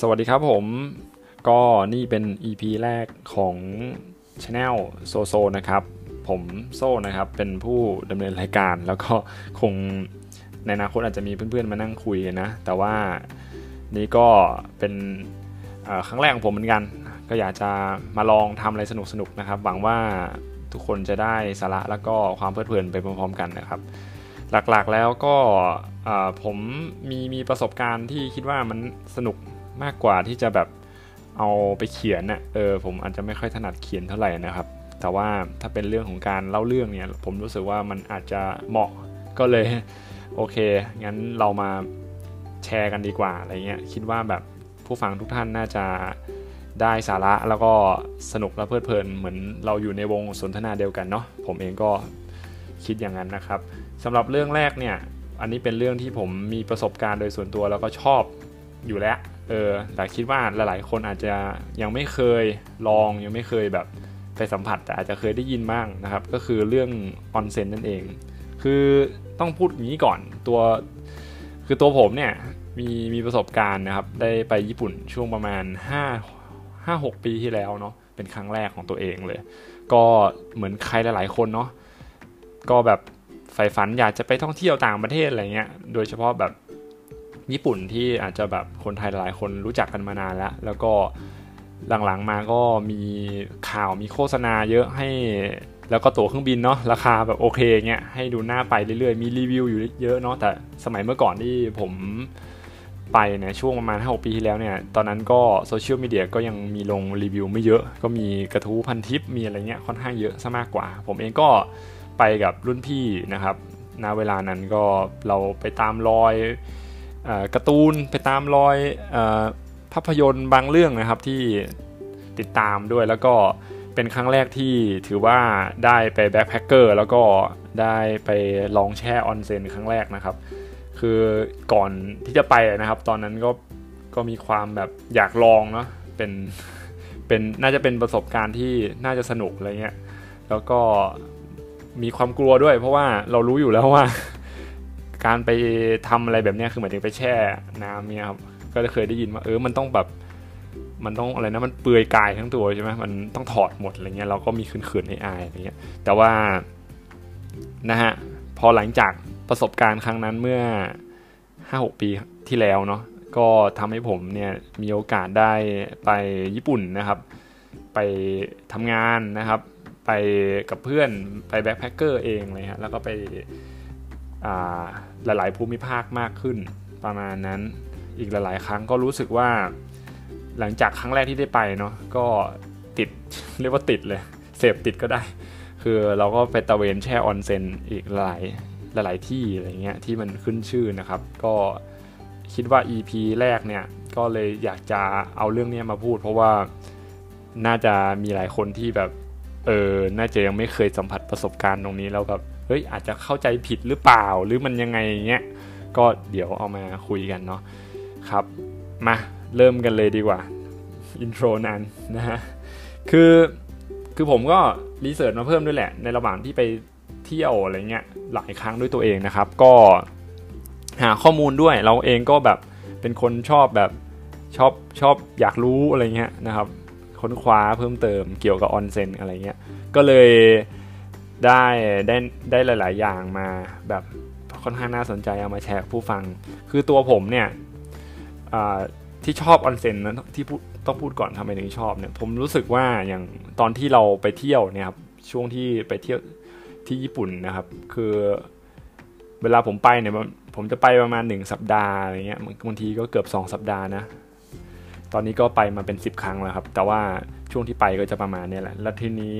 สวัสดีครับผมก็นี่เป็น EP แรกของ Channel โซโซนะครับ ผมโซนะครับ เป็นผู้ดำเนินรายการ แล้วก็คงในอนาคตอาจจะมีเพื่อนๆมานั่งคุยนะ แต่ว่านี่ก็เป็นครั้งแรกของผมเหมือนกัน ก็อยากจะมาลองทำอะไรสนุกๆนะครับ หวังว่าทุกคนจะได้สาระแล้วก็ความเพลิดเพลินไปพร้อมๆกันนะครับ หลักๆแล้วก็ผมมีมีประสบการณ์ที่คิดว่ามันสนุก มากกว่าที่จะแบบเอาไปเขียนน่ะเออผมอาจจะไม่ค่อยถนัดเขียนเท่าไหร่นะครับ แต่ว่าถ้าเป็นเรื่องของการเล่าเรื่องเนี่ย ผมรู้สึกว่ามันอาจจะเหมาะก็เลย โอเค งั้นเรามาแชร์กันดีกว่าอะไรเงี้ยคิดว่าแบบผู้ฟังทุกท่านน่าจะได้สาระแล้วก็สนุกและเพลิดเพลินเหมือนเราอยู่ในวงสนทนาเดียวกันเนาะผมเองก็คิดอย่างนั้นนะครับสำหรับเรื่องแรกเนี่ยอันนี้เป็นเรื่องที่ผมมีประสบการณ์โดยส่วนตัวแล้วก็ชอบ อยู่แล้ว เออ แต่คิดว่าหลายๆ คนอาจจะยังไม่เคยลองยังไม่เคยแบบไปสัมผัสแต่อาจจะเคยได้ยินบ้างนะครับ ก็คือเรื่องออนเซ็นนั่นเอง คือต้องพูดอย่างนี้ก่อนตัวคือตัวผมเนี่ยมีมีประสบการณ์นะครับ ได้ไปญี่ปุ่นช่วงประมาณ 5 5 6 ปีที่แล้วเนาะเป็นครั้งแรกของตัวเองเลย ก็เหมือนใครหลายๆคนเนาะก็แบบใฝ่ฝันอยากจะไปท่องเที่ยวต่างประเทศอะไรเงี้ย โดยเฉพาะแบบ ญี่ปุ่นที่อาจจะแบบคนไทยหลายคนรู้จักกันมานานแล้ว แล้วก็หลังๆมาก็มีข่าวมีโฆษณาเยอะให้แล้วก็ตั๋วเครื่องบินเนาะราคาแบบโอเคเงี้ยให้ดูหน้าไปเรื่อยๆ มีรีวิวอยู่เยอะเนาะแต่สมัยเมื่อก่อนที่ผมไปเนี่ยช่วงประมาณ 5 ปีที่แล้วเนี่ย ตอนนั้นก็โซเชียลมีเดียก็ยังมีลงรีวิวไม่เยอะ ก็มีกระทู้พันทิป มีอะไรเงี้ยค่อนข้างเยอะซะมากกว่า ผมเองก็ไปกับรุ่นพี่นะครับณเวลานั้นก็เราไปตามรอย การ์ตูนไปตามรอยภาพยนตร์บางเรื่องนะครับที่ติดตามด้วยแล้วก็เป็นครั้งแรกที่ถือว่าได้ไป backpacker แล้วก็ได้ไปลองแช่ออนเซ็นครั้งแรกนะครับ คือก่อนที่จะไปนะครับ ตอนนั้นก็ก็มีความแบบอยากลองเนาะเป็นเป็นน่าจะเป็นประสบการณ์ที่น่าจะสนุกอะไรเงี้ยแล้วก็มีความกลัวด้วย เพราะว่าเรารู้อยู่แล้วว่า การไปทำอะไรแบบนี้คือหมายถึงไปแช่น้ำเนี่ยครับก็เคยได้ยินว่าเออมันต้องแบบมันต้องอะไรนะมันเปื่อยกายทั้งตัวใช่ไหมมันต้องถอดหมดอะไรเงี้ยเราก็มีขืนๆในอายอะไรเงี้ยแต่ว่านะฮะพอหลังจากประสบการณ์ครั้งนั้นเมื่อ 5-6 ปีที่แล้วเนาะก็ทำให้ผมเนี่ยมีโอกาสได้ไปญี่ปุ่นนะครับ ไปทำงานนะครับ ไปกับเพื่อนไปแบ็คแพคเกอร์เองเลยฮะแล้วก็ไป หลาย ๆ ภูมิภาคมากขึ้นประมาณนั้นอีกหลาย ๆ ครั้งก็รู้สึกว่าหลังจากครั้งแรกที่ได้ไปเนาะก็ติดเรียกว่าติดเลยเสพติดก็ได้ คือเราก็ไปตะเวนแช่ออนเซนอีกหลายหลายที่อะไรเงี้ยที่มันขึ้นชื่อนะครับ ก็คิดว่า EP แรกเนี่ยก็เลยอยากจะเอาเรื่องนี้มาพูด เพราะว่าน่าจะมีหลายคนที่แบบเออน่าจะยังไม่เคยสัมผัสประสบการณ์ตรงนี้แล้วแบบ เฮ้ยอาจจะเข้าใจผิดหรือเปล่าหรือมันยังไงเงี้ยก็เดี๋ยวเอามาคุยกันเนาะครับมาเริ่มกันเลยดีกว่า intro นั้นนะฮะคือคือผมก็ research มาเพิ่มด้วยแหละ ในระหว่างที่ไปเที่ยวอะไรเงี้ยหลายครั้งด้วยตัวเองนะครับ ก็หาข้อมูลด้วยเราเองก็แบบเป็นคนชอบแบบชอบชอบอยากรู้อะไรเงี้ยนะครับค้นคว้าเพิ่มเติมเกี่ยวกับออนเซ็นอะไรเงี้ยก็เลย ได้ได้ได้หลาย ๆ อย่างมาแบบค่อนข้างน่าสนใจเอามาแชร์ผู้ฟัง คือตัวผมเนี่ยที่ชอบออนเซ็นนะที่ต้องพูดก่อนทำไมถึงชอบเนี่ยผมรู้สึกว่าอย่างตอนที่เราไปเที่ยวเนี่ยครับช่วงที่ไปเที่ยวที่ญี่ปุ่นนะครับ คือเวลาผมไปเนี่ยผมจะไปประมาณหนึ่งสัปดาห์อะไรเงี้ยบางทีก็เกือบ 2 สัปดาห์นะ ตอนนี้ก็ไปมาเป็น 10 ครั้งแล้วครับ แต่ว่าช่วงที่ไปก็จะประมาณนี้แหละ แล้วทีนี้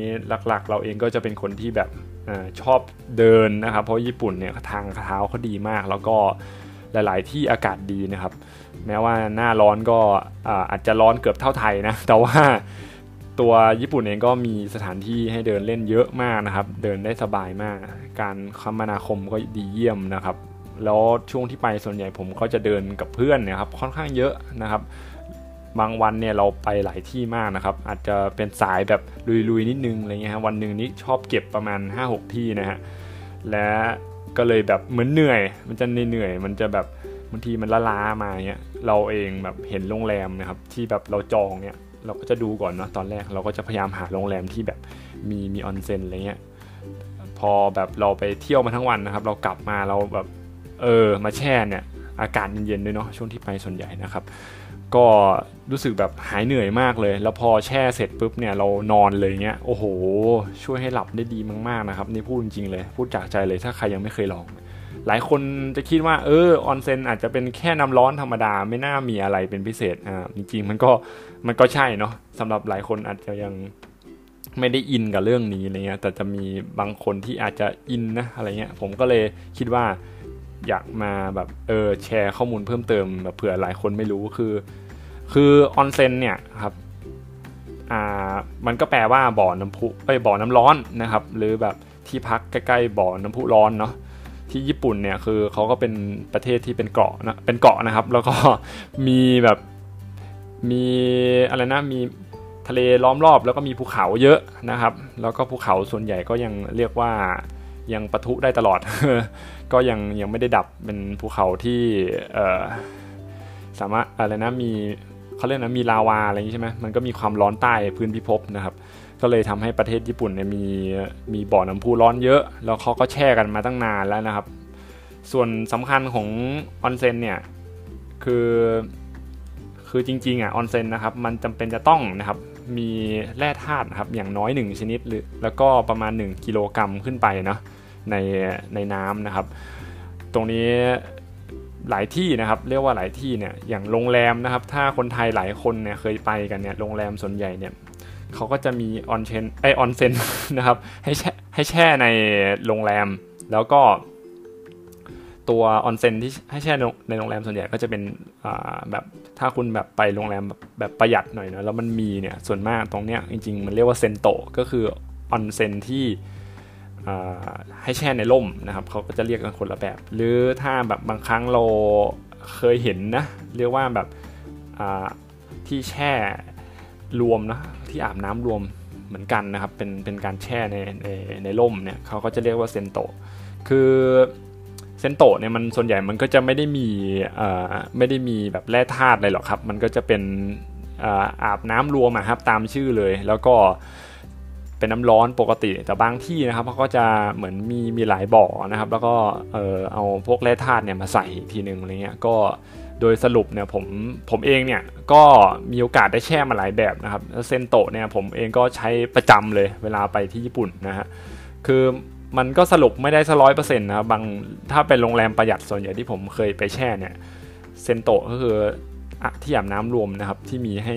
หลักๆ เราเองก็จะเป็นคนที่แบบอชอบเดินนะครับ เพราะญี่ปุ่นเนี่ยทางเท้าเขาดีมาก แล้วก็หลาย ๆ ที่อากาศดีนะครับ แม้ว่าหน้าร้อนก็อาจจะร้อนเกือบเท่าไทยนะ แต่ว่าตัวญี่ปุ่นเองก็มีสถานที่ให้เดินเล่นเยอะมากนะครับ เดินได้สบายมาก การคมนาคมก็ดีเยี่ยมนะครับ แล้วช่วงที่ไปส่วนใหญ่ผมก็จะเดินกับเพื่อนนะครับ ค่อนข้างเยอะนะครับ บางวันเนี่ยเราไปหลายที่มากนะครับ อาจจะเป็นสายแบบลุยๆนิดนึงอะไรเงี้ยฮะวันหนึ่งนี้ชอบเก็บประมาณ 5-6 ที่นะฮะและก็เลยแบบเหมือนเหนื่อย มันจะเหนื่อยมันจะแบบบางทีมันละล้ามาเนี้ยเราเองแบบเห็นโรงแรมนะครับที่แบบเราจองเนี่ยเราก็จะดูก่อนเนาะตอนแรกเราก็จะพยายามหาโรงแรมที่แบบมีมีออนเซ็นอะไรเงี้ยพอแบบเราไปเที่ยวมาทั้งวันนะครับ เรากลับมาเราแบบเออมาแช่เนี่ยอากาศเย็นๆด้วยเนาะช่วงที่ไปส่วนใหญ่นะครับ ก็รู้สึกแบบหายเหนื่อยมากเลย แล้วพอแช่เสร็จปุ๊บเนี่ยเรานอนเลยเงี้ย โอ้โห ช่วยให้หลับได้ดีมากๆนะครับนี่พูดจริงเลย พูดจากใจเลยถ้าใครยังไม่เคยลอง หลายคนจะคิดว่าเออออนเซนอาจจะเป็นแค่น้ำร้อนธรรมดาไม่น่ามีอะไรเป็นพิเศษอ่าจริงๆมันก็มันก็ใช่เนาะสำหรับหลายคนอาจจะยังไม่ได้อินกับเรื่องนี้อะไรเงี้ยแต่จะมีบางคนที่อาจจะอินนะอะไรเงี้ยผมก็เลยคิดว่า อยากมาแบบเออแชร์ข้อมูลเพิ่มเติมแบบเผื่อหลายคนไม่รู้คือ คือออนเซ็นเนี่ยครับอ่ามันก็แปลว่าบ่อน้ำพุไอ้บ่อน้ำร้อนนะครับ หรือแบบที่พักใกล้ๆบ่อน้ำพุร้อนเนาะที่ญี่ปุ่นเนี่ยคือเขาก็เป็นประเทศที่เป็นเกาะนะเป็นเกาะนะครับ แล้วก็มีแบบมีอะไรนะมีทะเลล้อมรอบแล้วก็มีภูเขาเยอะนะครับ แล้วก็ภูเขาส่วนใหญ่ก็ยังเรียกว่า ยังปะทุได้ตลอด ก็ยังยังไม่ได้ดับเป็นภูเขาที่สามารถอะไรนะมีเขาเรียกนะมีลาวาอะไรอย่างนี้ใช่ไหมมันก็มีความร้อนใต้พื้นพิภพนะครับ ก็เลยทำให้ประเทศญี่ปุ่นเนี่ยมีมีบ่อน้ำพุร้อนเยอะ แล้วเขาก็แช่กันมาตั้งนานแล้วนะครับ ส่วนสำคัญของออนเซ็นเนี่ยคือคือจริงๆอะออนเซ็นนะครับมันจำเป็นจะต้องนะครับมีแร่ธาตุนะครับอย่างน้อย 1 ชนิดหรือแล้วก็ประมาณ 1 กิโลกรัมขึ้นไปเนาะ ในในน้ำนะครับ ตรงนี้หลายที่นะครับ เรียกว่าหลายที่เนี่ยอย่างโรงแรมนะครับ ถ้าคนไทยหลายคนเนี่ยเคยไปกันเนี่ยโรงแรมส่วนใหญ่เนี่ยเขาก็จะมีออนเซ็นไอ้ออนเซ็นนะครับให้แช่ให้แช่ในโรงแรม แล้วก็ตัวออนเซนที่ให้แช่ในโรงแรมส่วนใหญ่ก็จะเป็นแบบถ้าคุณแบบไปโรงแรมแบบแบบประหยัดหน่อยนะแล้วมันมีเนี่ยส่วนมากตรงเนี้ยจริงๆ มันเรียกว่าเซนโตก็คือออนเซนที่ ให้แช่ในร่มนะครับเขาก็จะเรียกกันคนละแบบ หรือถ้าแบบบางครั้งเราเคยเห็นนะเรียกว่าแบบที่แช่รวมนะที่อาบน้ำรวมเหมือนกันนะครับเป็นเป็นการแช่ในในในร่มเนี่ยเขาก็จะเรียกว่าเซนโตคือเซนโตเนี่ยมันส่วนใหญ่มันก็จะไม่ได้มีไม่ได้มีแบบแร่ธาตุอะไรหรอกครับ มันก็จะเป็นอาบน้ำรวมครับตามชื่อเลย แล้วก็ เป็นน้ำร้อนปกติ แต่บางที่นะครับเขาก็จะเหมือนมีมีหลายบ่อนะครับ แล้วก็เออเอาพวกแร่ธาตุเนี่ยมาใส่ทีหนึ่งอะไรเงี้ยก็โดยสรุปเนี่ยผมผมเองเนี่ยก็มีโอกาสได้แช่มาหลายแบบนะครับเซนโตเนี่ยผมเองก็ใช้ประจำเลยเวลาไปที่ญี่ปุ่นนะฮะคือมันก็สรุปไม่ได้สักร้อยเปอร์เซ็นต์นะครับบางถ้าเป็นโรงแรมประหยัดส่วนใหญ่ที่ผมเคยไปแช่เนี่ยเซนโตก็คือที่อาบน้ำรวมนะครับที่มีให้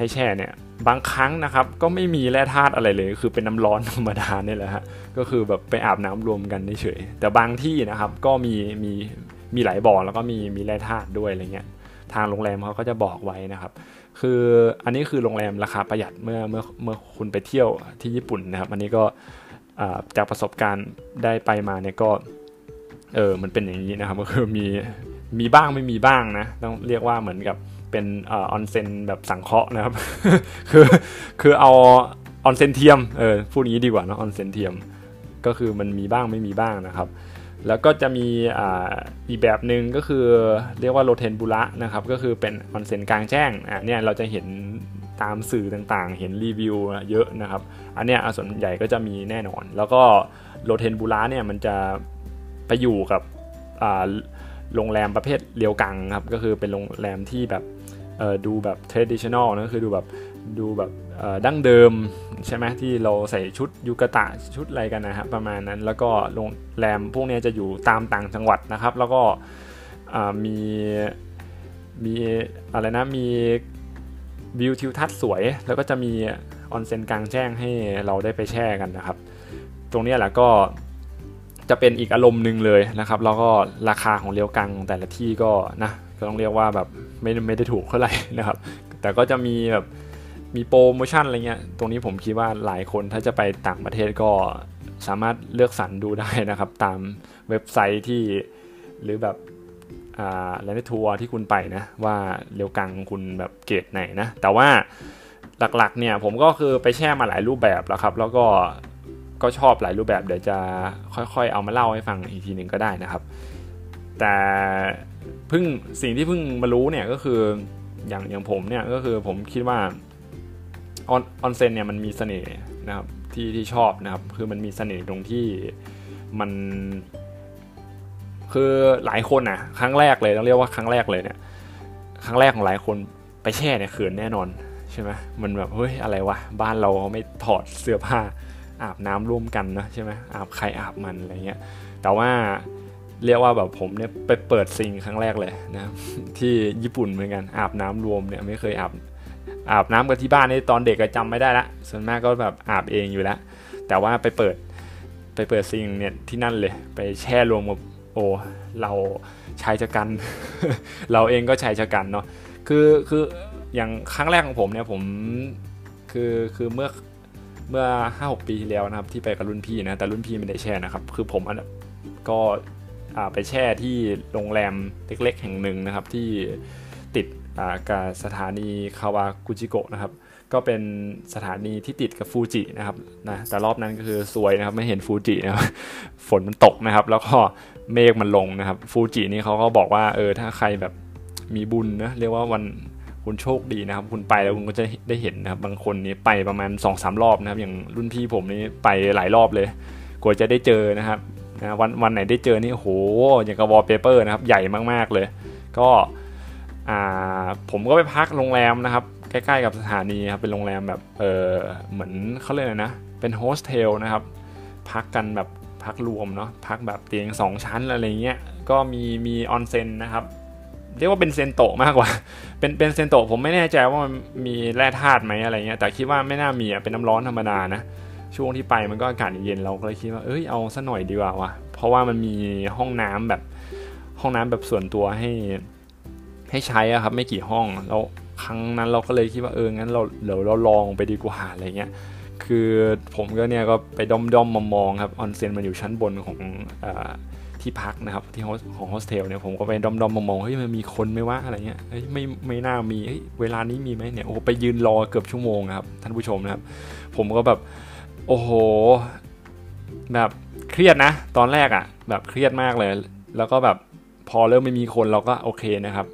ให้แช่เนี่ยบางครั้งนะครับก็ไม่มีแร่ธาตุอะไรเลย คือเป็นน้ำร้อนธรรมดาเนี่ยแหละฮะก็คือแบบไปอาบน้ำรวมกันเฉยแต่บางที่นะครับก็มีมีมีหลายบ่อแล้วก็มีมีแร่ธาตุด้วยอะไรเงี้ยทางโรงแรมเขาก็จะบอกไว้นะครับ คืออันนี้คือโรงแรมราคาประหยัดเมื่อเมื่อเมื่อคุณไปเที่ยวที่ญี่ปุ่นนะครับ อันนี้ก็จากประสบการณ์ได้ไปมาเนี่ยก็เออมันเป็นอย่างนี้นะครับก็คือมีมีบ้างไม่มีบ้างนะต้องเรียกว่าเหมือนกับ เป็นออนเซนแบบสังเคราะห์นะครับ คือคือเอาออนเซนเทียมเออพูดอย่างนี้ดีกว่านะออนเซนเทียม ก็คือมันมีบ้างไม่มีบ้างนะครับ แล้วก็จะมีออีกแบบหนึ่งก็คือเรียกว่าโรเทนบุระนะครับ ก็คือเป็นออนเซนกลางแจ้งอะเนี่ยเราจะเห็นตามสื่อต่างๆ เห็นรีวิวเยอะนะครับ อันเนี้ยส่วนใหญ่ก็จะมีแน่นอน แล้วก็โรเทนบุระเนี่ยมันจะไปอยู่กับโรงแรมประเภทเรียวกังครับ ก็คือเป็นโรงแรมที่แบบ ดูแบบ traditional นะคือดูแบบดูแบบดั้งเดิมใช่ไหมที่เราใส่ชุดยูกะตะชุดอะไรกันนะครับประมาณนั้นแล้วก็โรงแรมพวกนี้จะอยู่ตามต่างจังหวัดนะครับ แล้วก็มีมีอะไรนะมีวิวทิวทัศน์สวย แล้วก็จะมีออนเซ็นกลางแจ้งให้เราได้ไปแช่กันนะครับ ตรงนี้แหละก็จะเป็นอีกอารมณ์หนึ่งเลยนะครับ แล้วก็ราคาของเรียวกังแต่ละที่ก็นะ ก็ต้องเรียกว่าแบบไม่ไม่ได้ถูกเท่าไหร่นะครับ แต่ก็จะมีแบบมีโปรโมชั่นอะไรเงี้ย ตรงนี้ผมคิดว่าหลายคนถ้าจะไปต่างประเทศก็สามารถเลือกสรรดูได้นะครับ ตามเว็บไซต์ที่หรือแบบอ่าแลนทัวร์ที่คุณไปนะ ว่าเรียวกังคุณแบบเกรดไหนนะ แต่ว่าหลักๆเนี่ยผมก็คือไปแช่มาหลายรูปแบบแล้วครับ แล้วก็ก็ชอบหลายรูปแบบเดี๋ยวจะค่อยๆ เอามาเล่าให้ฟังอีกทีหนึ่งก็ได้นะครับ แต่ เพิ่งสิ่งที่เพิ่งมารู้เนี่ยก็คืออย่างอย่างผมเนี่ยก็คือผมคิดว่าออนออนเซนเนี่ยมันมีเสน่ห์นะครับที่ที่ชอบนะครับ คือมันมีเสน่ห์ตรงที่มันคือหลายคนอะ ครั้งแรกเลยต้องเรียกว่าครั้งแรกเลยเนี่ย ครั้งแรกของหลายคนไปแช่เนี่ยเขินแน่นอนใช่ไหมมันแบบเฮ้ยอะไรวะบ้านเราไม่ถอดเสื้อผ้าอาบน้ำร่วมกันนะใช่ไหมอาบใครอาบมันอะไรเงี้ยแต่ว่า เรียกว่าแบบผมเนี่ยไปเปิดซิงครั้งแรกเลยนะที่ญี่ปุ่นเหมือนกันอาบน้ำรวมเนี่ยไม่เคยอาบอาบน้ำกันที่บ้านในตอนเด็กก็จำไม่ได้ละส่วนมากก็แบบอาบเองอยู่แล้วแต่ว่าไปเปิดไปเปิดซิงเนี่ยที่นั่นเลยไปแช่รวมกับโอ้เราชายชะกัน เราเองก็ชายชะกันเนาะคือคืออย่างครั้งแรกของผมเนี่ยผมคือคือเมื่อเมื่อห้าหกปีที่แล้วนะครับที่ไปกับรุ่นพี่นะแต่รุ่นพี่ไม่ได้แช่นะครับ คือผมอันก็ ไปแช่ที่โรงแรมเล็กๆ แห่งหนึ่งนะครับที่ติดกับสถานีคาวากุจิโกะนะครับก็เป็นสถานีที่ติดกับฟูจินะครับนะแต่รอบนั้นก็คือสวยนะครับไม่เห็นฟูจินะครับฝนมันตกนะครับ แล้วก็เมฆมันลงนะครับ ฟูจินี่เขาก็บอกว่าเออถ้าใครแบบมีบุญนะเรียกว่าวันคุณโชคดีนะครับ คุณไปแล้วคุณก็จะได้เห็นนะครับบางคนนี่ไปประมาณ2อสรอบนะครับ อย่างรุ่นพี่ผมนี่ไปหลายรอบเลยกว่าจะได้เจอนะครับ นะวันวันไหนได้เจอนี่โหอย่างกับวอลเปเปอร์นะครับใหญ่มากๆเลย ก็ผมก็ไปพักโรงแรมนะครับ ใกล้ๆกับสถานีครับเป็นโรงแรมแบบเออเหมือนเขาเรียกอะไรนะ เป็นโฮสเทลนะครับ พักกันแบบพักรวมเนาะพักแบบเตียง 2 ชั้นอะไรเงี้ยก็มีมีออนเซ็นนะครับเรียกว่าเป็นเซนโตมากกว่า เป็นเป็นเซนโตผมไม่แน่ใจว่ามันมีแร่ธาตุไหมอะไรเงี้ยแต่คิดว่าไม่น่ามีอะเป็นน้ำร้อนธรรมดานะ ช่วงที่ไปมันก็อากาศเย็นเราก็เลยคิดว่าเอ้ยเอาซะหน่อยดีกว่าวะเพราะว่ามันมีห้องน้ำแบบห้องน้ำแบบส่วนตัวให้ให้ใช้อะครับ ไม่กี่ห้องแล้วครั้งนั้นเราก็เลยคิดว่าเอองั้นเราเดี๋ยวเราลองไปดีกว่าอะไรเงี้ยคือผมก็เนี่ยก็ไปด้อมด้อมมองครับออนเซ็นมันอยู่ชั้นบนของที่พักนะครับที่ของโฮสเทลเนี่ยผมก็ไปด้อมๆมองๆเฮ้ยมันมีคนไหมวะอะไรเงี้ยเฮ้ยไม่ไม่น่ามีเฮ้ยเวลานี้มีไหมเนี่ยโอ้ไปยืนรอเกือบชั่วโมงครับท่านผู้ชมนะครับ ผมก็แบบ โอ้โห แบบเครียดนะ ตอนแรกอะ่ะ แบบเครียดมากเลย แล้วก็แบบพอเริ่มไม่มีคนเราก็โอเคนะครับ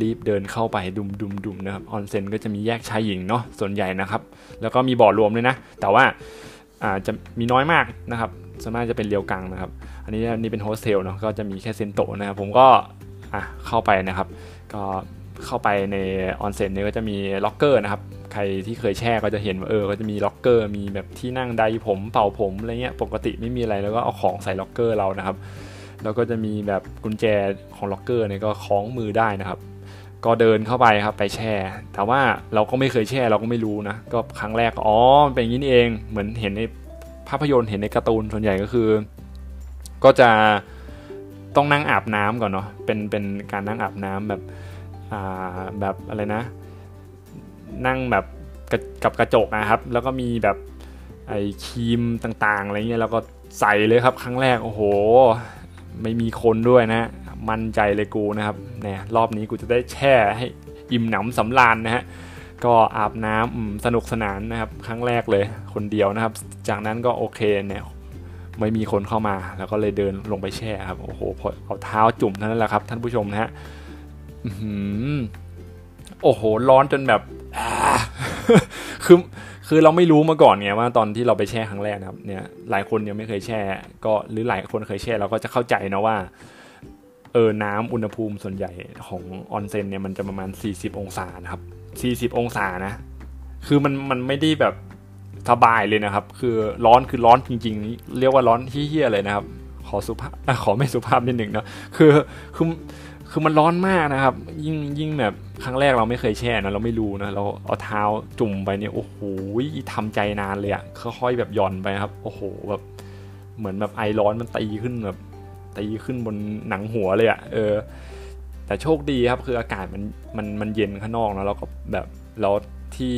รีบเดินเข้าไปดุ่มดุ่มดุ่มนะครับออนเซ็นก็จะมีแยกชายหญิงเนาะส่วนใหญ่นะครับ แล้วก็มีบ่อรวมด้วยนะ แต่ว่าอาจจะมีน้อยมากนะครับส่วนมากจะเป็นเรียวกังนะครับ อันนี้นี่เป็นโฮสเทลเนาะก็จะมีแค่เซ็นโตนะครับ ผมก็อะเข้าไปนะครับ ก็เข้าไปในออนเซ็นเนี่ยก็จะมีล็อกเกอร์นะครับ ใครที่เคยแช่ก็จะเห็นว่าเออก็จะมีล็อกเกอร์มีแบบที่นั่งไดร์ผมเป่าผมอะไรเงี้ยปกติไม่มีอะไรแล้วก็เอาของใส่ล็อกเกอร์เรานะครับ แล้วก็จะมีแบบกุญแจของล็อกเกอร์เนี่ยก็คล้องมือได้นะครับ ก็เดินเข้าไปครับไปแช่ แต่ว่าเราก็ไม่เคยแช่เราก็ไม่รู้นะก็ครั้งแรกอ๋อเป็นอย่างนี้เองเหมือนเห็นในภาพยนตร์เห็นในการ์ตูนส่วนใหญ่ก็คือ ก็จะต้องนั่งอาบน้ำก่อนเนาะเป็นเป็นการนั่งอาบน้ำแบบอ่าแบบอะไรนะ นั่งแบบกับกระจกนะครับ แล้วก็มีแบบไอ้ครีมต่างๆอะไรเงี้ยแล้วก็ใส่เลยครับ ครั้งแรกโอ้โห ไม่มีคนด้วยนะ มั่นใจเลยกูนะครับเนี่ยรอบนี้กูจะได้แช่ให้อิ่มหนำสำราญนะฮะก็อาบน้ำสนุกสนานนะครับ ครั้งแรกเลยคนเดียวนะครับ จากนั้นก็โอเคเนี่ยไม่มีคนเข้ามาแล้วก็เลยเดินลงไปแช่ครับโอ้โหพอเอาเท้าจุ่มเท่านั้นแหละครับ ท่านผู้ชมนะฮะ โอ้โห ร้อนจนแบบคือคือเราไม่รู้มาก่อนไงว่าตอนที่เราไปแช่ครั้งแรกนะครับเนี่ยหลายคนยังไม่เคยแช่ ก็หรือหลายคนเคยแช่เราก็จะเข้าใจนะว่าเออน้ำอุณหภูมิส่วนใหญ่ของออนเซ็นเนี่ยมันจะประมาณ 40 องศานะครับ 40 องศานะ คือมันมันไม่ได้แบบสบายเลยนะครับ คือร้อนคือร้อนจริงๆ เรียกว่าร้อนเฮี้ยเลยนะครับ ขอสุภาพขอไม่สุภาพนิดหนึ่งนะคือคือ คือมันร้อนมากนะครับ ยิ่งยิ่งแบบครั้งแรกเราไม่เคยแช่นะเราไม่รู้นะเราเอาเท้าจุ่มไปเนี่ยโอ้โหทำใจนานเลยอะค่อยๆแบบหย่อนไปครับ โอ้โหแบบเหมือนแบบไอร้อนมันตีขึ้นแบบตีขึ้นบนหนังหัวเลยอะเออ แต่โชคดีครับคืออากาศมันมันมันเย็นข้างนอกนะแล้วก็แบบเราที่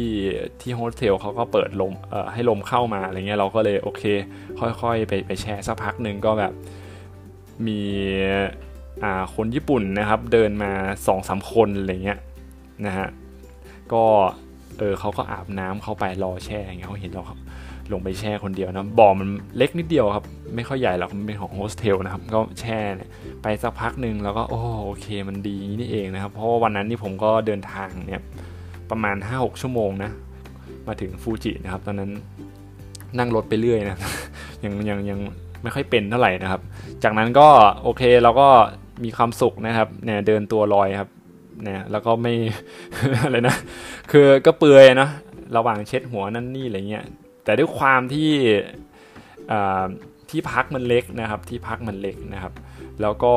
ที่โฮสเทลเขาก็เปิดลมเอ่อให้ลมเข้ามาอะไรเงี้ยเราก็เลยโอเค ค่อยๆ ไปไปแชร์สักพักหนึ่งก็แบบมี คนญี่ปุ่นนะครับเดินมาสองสาคนอะไรเงี้ยนะฮะก็เออเขาก็อาบน้ำเข้าไปรอแช่เงี้ยเขาเห็นเราครับลงไปแช่คนเดียวนะบ่อมันเล็กนิดเดียวครับ ไม่ค่อยใหญ่หรอกมันเป็นของโฮสเทลนะครับ ก็แช่ไปสักพักหนึ่งแล้วก็โอโอเคมันดีนี่เองนะครับ เพราะว่าวันนั้นนี่ผมก็เดินทางเนี่ยประมาณ 5-6 ชั่วโมงนะ มาถึงฟูจินะครับ ตอนนั้นนั่งรถไปเรื่อยนะยังยังยัง ไม่ค่อยเป็นเท่าไหร่นะครับ จากนั้นก็โอเคเราก็มีความสุขนะครับเนี่ยเดินตัวลอยครับเนี่ยแล้วก็ไม่อะไรนะ คือก็เปื่อยนะระหว่างเช็ดหัวนั่นนี่อะไรเงี้ยแต่ด้วยความที่ที่พักมันเล็กนะครับ ที่พักมันเล็กนะครับ แล้วก็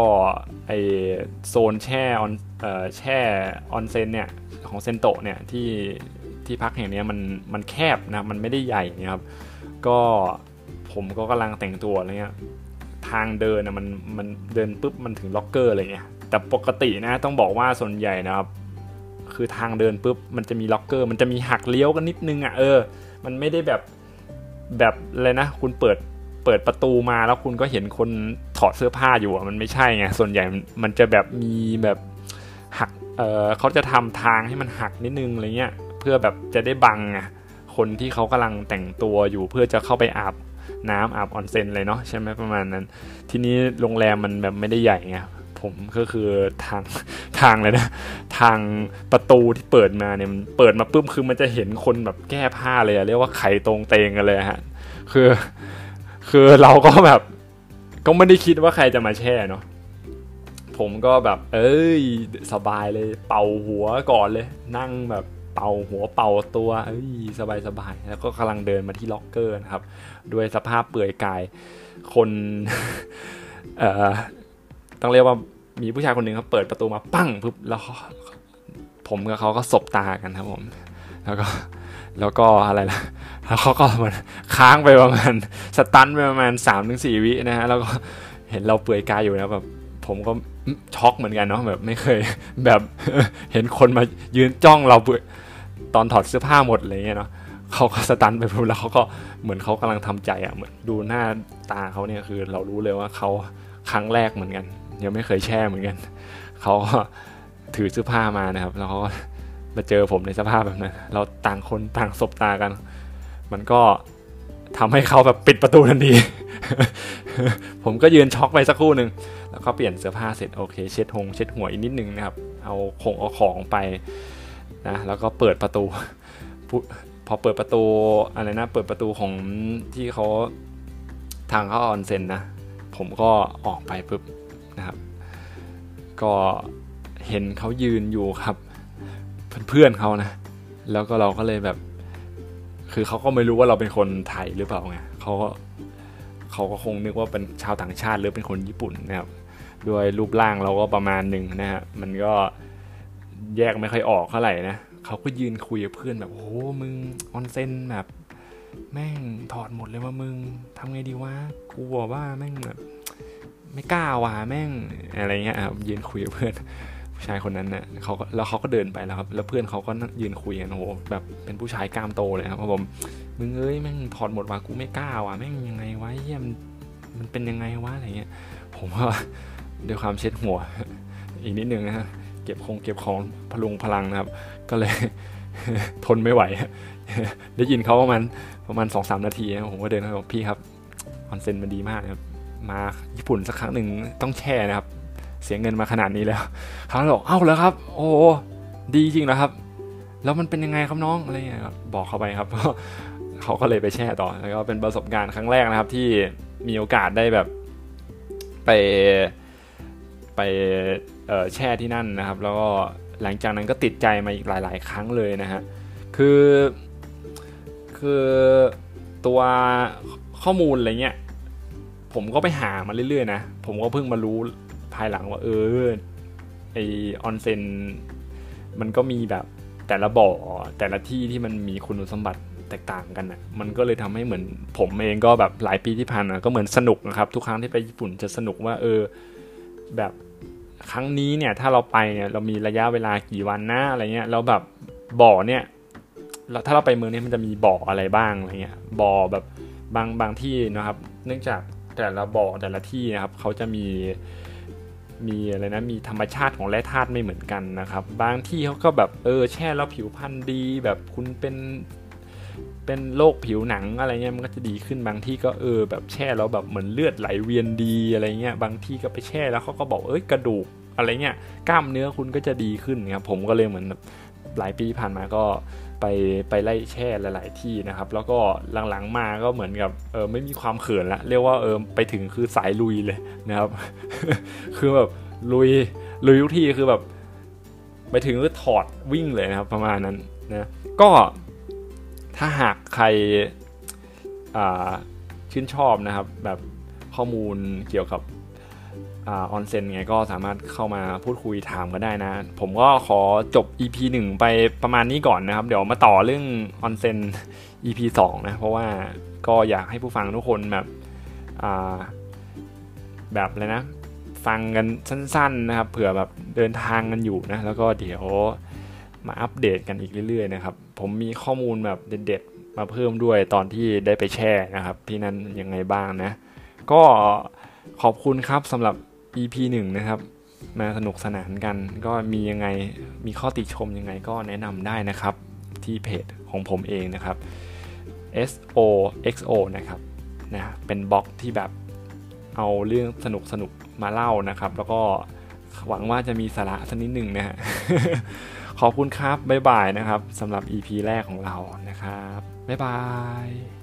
ไอโซนแช่ออนแช่ออนเซนเนี่ยของเซนโตเนี่ยที่ที่พักแห่งนี้มันมันแคบนะมันไม่ได้ใหญ่นะครับ ก็ ผมก็กำลังแต่งตัวอะไรเงี้ยทางเดินนะมันมันเดินปุ๊บมันถึงล็อกเกอร์อะไรเงี้ยแต่ปกตินะต้องบอกว่าส่วนใหญ่นะครับ คือทางเดินปุ๊บมันจะมีล็อกเกอร์ มันจะมีหักเลี้ยวกันนิดนึงอะเออ มันไม่ได้แบบแบบอะไรนะ คุณเปิดเปิดประตูมาแล้วคุณก็เห็นคนถอดเสื้อผ้าอยู่อะมันไม่ใช่ไงส่วนใหญ่มันจะแบบมีแบบหักเออเขาจะทำทางให้มันหักนิดนึงอะไรเงี้ยเพื่อแบบจะได้บังอะคนที่เขากำลังแต่งตัวอยู่เพื่อจะเข้าไปอาบ น้ำอาบออนเซ็นเลยเนาะใช่ไหมประมาณนั้น ทีนี้โรงแรมมันแบบไม่ได้ใหญ่ไงผมก็คือทางทางเลยนะ ทางประตูที่เปิดมาเนี่ยมันเปิดมาปุ๊บคือมันจะเห็นคนแบบแก้ผ้าเลยเรียกว่าไข่ตรงเตงกันเลยฮะคือ คือเราก็แบบ ก็ไม่ได้คิดว่าใครจะมาแช่เนาะผมก็แบบ เอ้ย สบายเลย เป่าหัวก่อนเลย นั่งแบบ เป่าหัวเป่าตัวสบายสบายแล้วก็กำลังเดินมาที่ล็อกเกอร์นะครับ ด้วยสภาพเปื่อยกายคนเอ่อต้องเรียกว่ามีผู้ชายคนหนึ่งเขาเปิดประตูมาปั้งปุ๊บแล้วผมกับเขาก็สบตากันครับผม แล้วก็แล้วก็อะไรล่ะ แล้วเขาก็มันค้างไปประมาณสตันไปประมาณสามถึงสี่วินะฮะแล้วก็เห็นเราเปื่อยกายอยู่นะแบบ ผมก็ช็อกเหมือนกันเนาะแบบไม่เคยแบบเห็นคนมายืนจ้องเราตอนถอดเสื้อผ้าหมดอะไรเงี้ยเนาะเขาก็สตันไปปุ๊บแล้วเขาก็เหมือนเขากำลังทำใจอะ่ะเหมือนดูหน้าตาเขาเนี่ยคือเรารู้เลยว่าเขาครั้งแรกเหมือนกัน ยังไม่เคยแช่เหมือนกันเขาก็ถือเสื้อผ้ามานะครับ แล้วเขาก็มาเจอผมในสภาพแบบนั้นเราต่างคนต่างสบตากัน มันก็ ทำให้เขาแบบปิดประตูทันทีผมก็ยืนช็อกไปสักครู่หนึ่งแล้วก็เปลี่ยนเสื้อผ้าเสร็จโอเค เช็ดหงเช็ดหัวอีกนิดนึงนะครับ เอาของเอาของไปนะแล้วก็เปิดประตูพอเปิดประตูอะไรนะเปิดประตูของที่เขาทางเข้าออนเซ็นนะผมก็ออกไปปุ๊บนะครับ ก็เห็นเขายืนอยู่ครับ เพื่อนเขานะ แล้วก็เราก็เลยแบบ คือเขาก็ไม่รู้ว่าเราเป็นคนไทยหรือเปล่าไงเขาก็เขาก็คงนึกว่าเป็นชาวต่างชาติหรือเป็นคนญี่ปุ่นนะครับด้วยรูปร่างเราก็ประมาณหนึ่งนะฮะมันก็แยกไม่ค่อยออกเท่าไหร่นะเขาก็ยืนคุยกับเพื่อนแบบโอ้มึงออนเซนแบบแม่งถอดหมดเลยว่ามึงทำไงดีวะกูบอกว่าแม่งแบบไม่กล้าว่ะแม่งอะไรเงี้ยครับยืนคุยกับเพื่อน ชายคนนั้นเนะ่ยเขาแล้วเขาก็เดินไปแล้วครับ แล้วเพื่อนเขาก็ยืนคุยกันโอ้โหแบบเป็นผู้ชายกล้ามโตเลยครับผมมึงเอ้ยแม่งถอดหมดว่ะกูไม่กล้าว่ะแม่งยังไงวะเฮียมันมันเป็นยังไงวะอะไรเงี้ย ผมว่าด้วยความเช็ดหัว อีกนิดนึงนะฮะเก็บคงเก็บของพลุงพลังนะครับ ก็เลยทนไม่ไหว ได้ยินเขาประมาณประมาณสองสามนาทีผมก็เดินไปบอกพี่ครับคอนเซ็นมันดีมากครับมาญี่ปุ่นสักครั้งหนึ่งต้องแช่นะครับ เสียเงินมาขนาดนี้แล้วเขาบอกเอ้าแล้วครับ โอ้ดีจริงนะครับ แล้วมันเป็นยังไงครับน้องอะไรเงี้ยบอกเขาไปครับเขาก็เลยไปแช่ต่อแล้วก็เป็นประสบการณ์ครั้งแรกนะครับ ที่มีโอกาสได้แบบไปไปแช่ที่นั่นนะครับ แล้วก็หลังจากนั้นก็ติดใจมาอีกหลาย ๆ ครั้งเลยนะฮะคือคือตัวข้อมูลอะไรเงี้ยผมก็ไปหามาเรื่อยๆนะ ผมก็เพิ่งมารู้ ภายหลังว่า เออไอออนเซนมันก็มีแบบแต่ละบ่อแต่ละที่ที่มันมีคุณสมบัติแตกต่างกันนะมันก็เลยทำให้เหมือนผมเองก็แบบหลายปีที่ผ่านมาก็เหมือนสนุกนะครับ ทุกครั้งที่ไปญี่ปุ่นจะสนุกว่า เออ แบบครั้งนี้เนี่ย ถ้าเราไปเนี่ยเรามีระยะเวลากี่วันนะอะไรเงี้ยแล้วแบบบ่อเนี่ยถ้าเราไปเมืองนี้มันจะมีบ่ออะไรบ้างอะไรเงี้ยบ่อแบบบางบางที่นะครับ เนื่องจากแต่ละบ่อแต่ละที่นะครับเขาจะมี มีอะไรนะมีธรรมชาติของแร่ธาตุไม่เหมือนกันนะครับ บางที่เขาก็แบบเออแช่แล้วผิวพรรณดี แบบคุณเป็นเป็นโรคผิวหนังอะไรเงี้ยมันก็จะดีขึ้นบางที่ก็เออแบบแช่แล้วแบบเหมือนเลือดไหลเวียนดีอะไรเงี้ยบางที่ก็ไปแช่แล้วเขาก็บอกเอ้ยกระดูกอะไรเงี้ยกล้ามเนื้อคุณก็จะดีขึ้นครับผมก็เลยเหมือนหลายปีผ่านมาก็ ไปไปไล่แช่หลาย ๆ ที่นะครับ แล้วก็หลังๆมาก็เหมือนกับเออไม่มีความเขินละเรียกว่าเออไปถึงคือสายลุยเลยนะครับ คือแบบลุยลุยทุกที่คือแบบไปถึงก็ถอดวิ่งเลยนะครับ ประมาณนั้นนะก็ถ้าหากใครชื่นชอบนะครับ แบบข้อมูลเกี่ยวกับ ออนเซ็นไงก็สามารถเข้ามาพูดคุยถามก็ได้นะ ผมก็ขอจบ EP 1 ไปประมาณนี้ก่อนนะครับ เดี๋ยวมาต่อเรื่องออนเซ็น EP 2 นะ เพราะว่าก็อยากให้ผู้ฟังทุกคนแบบแบบเลยนะ ฟังกันสั้น ๆนะครับ เผื่อแบบเดินทางกันอยู่นะ แล้วก็เดี๋ยวมาอัปเดตกันอีกเรื่อยๆนะครับ ผมมีข้อมูลแบบเด็ดๆ มาเพิ่มด้วยตอนที่ได้ไปแช่นะครับ ที่นั้นยังไงบ้างนะ ก็ขอบคุณครับสำหรับ EP 1 นะครับ มาสนุกสนานกัน ก็มียังไงมีข้อติชมยังไงก็แนะนำได้นะครับ ที่เพจของผมเองนะครับ SOXO นะครับนะเป็นบล็อกที่แบบเอาเรื่องสนุกสนุกมาเล่านะครับ แล้วก็หวังว่าจะมีสาระสักนิดหนึ่งนะฮะขอบคุณครับ บ๊ายบายนะครับสำหรับ EP แรกของเรานะครับ บ๊ายบาย